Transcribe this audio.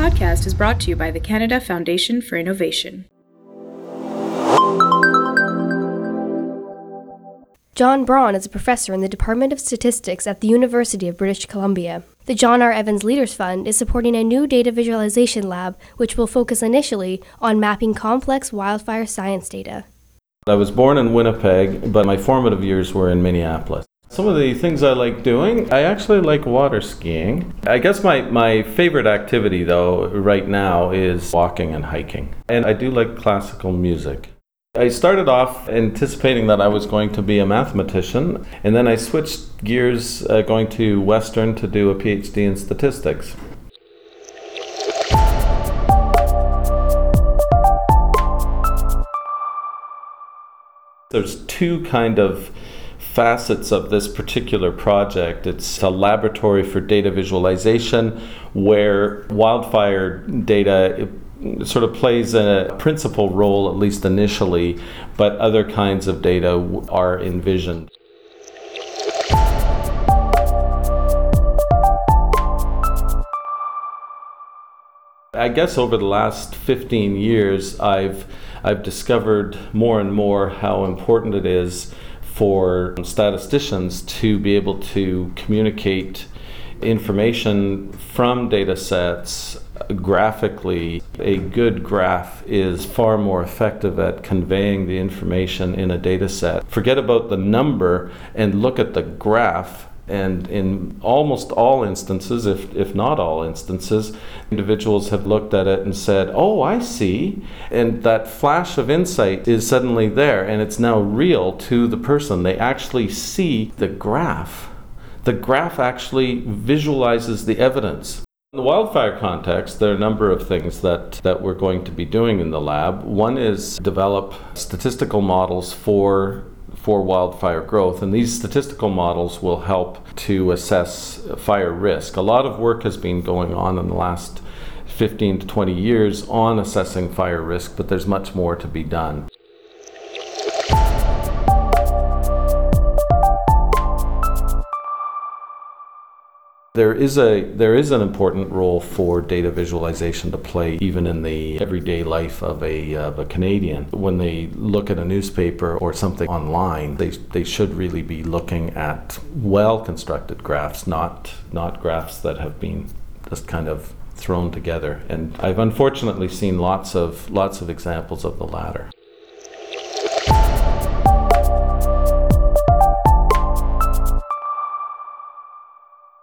podcast is brought to you by the Canada Foundation for Innovation. John Braun is a professor in the Department of Statistics at the University of British Columbia. The John R. Evans Leaders Fund is supporting a new data visualization lab which will focus initially on mapping complex wildfire science data. I was born in Winnipeg, but my formative years were in Minneapolis. Some of the things I like doing, I actually like water skiing. I guess my, my favorite activity, though, right now is walking and hiking. And I do like classical music. I started off anticipating that I was going to be a mathematician, and then I switched gears uh, going to Western to do a PhD in statistics. There's two kind of facets of this particular project. It's a laboratory for data visualization where wildfire data sort of plays a principal role, at least initially, but other kinds of data are envisioned. I guess over the last 15 years, I've I've discovered more and more how important it is for statisticians to be able to communicate information from data sets graphically. A good graph is far more effective at conveying the information in a data set. Forget about the number and look at the graph and in almost all instances, if, if not all instances, individuals have looked at it and said, Oh, I see. And that flash of insight is suddenly there and it's now real to the person. They actually see the graph. The graph actually visualizes the evidence. In the wildfire context, there are a number of things that, that we're going to be doing in the lab. One is develop statistical models for for wildfire growth. And these statistical models will help to assess fire risk. A lot of work has been going on in the last 15 to 20 years on assessing fire risk, but there's much more to be done. There is a there is an important role for data visualization to play even in the everyday life of a, of a Canadian. When they look at a newspaper or something online, they, they should really be looking at well constructed graphs, not not graphs that have been just kind of thrown together. And I've unfortunately seen lots of lots of examples of the latter.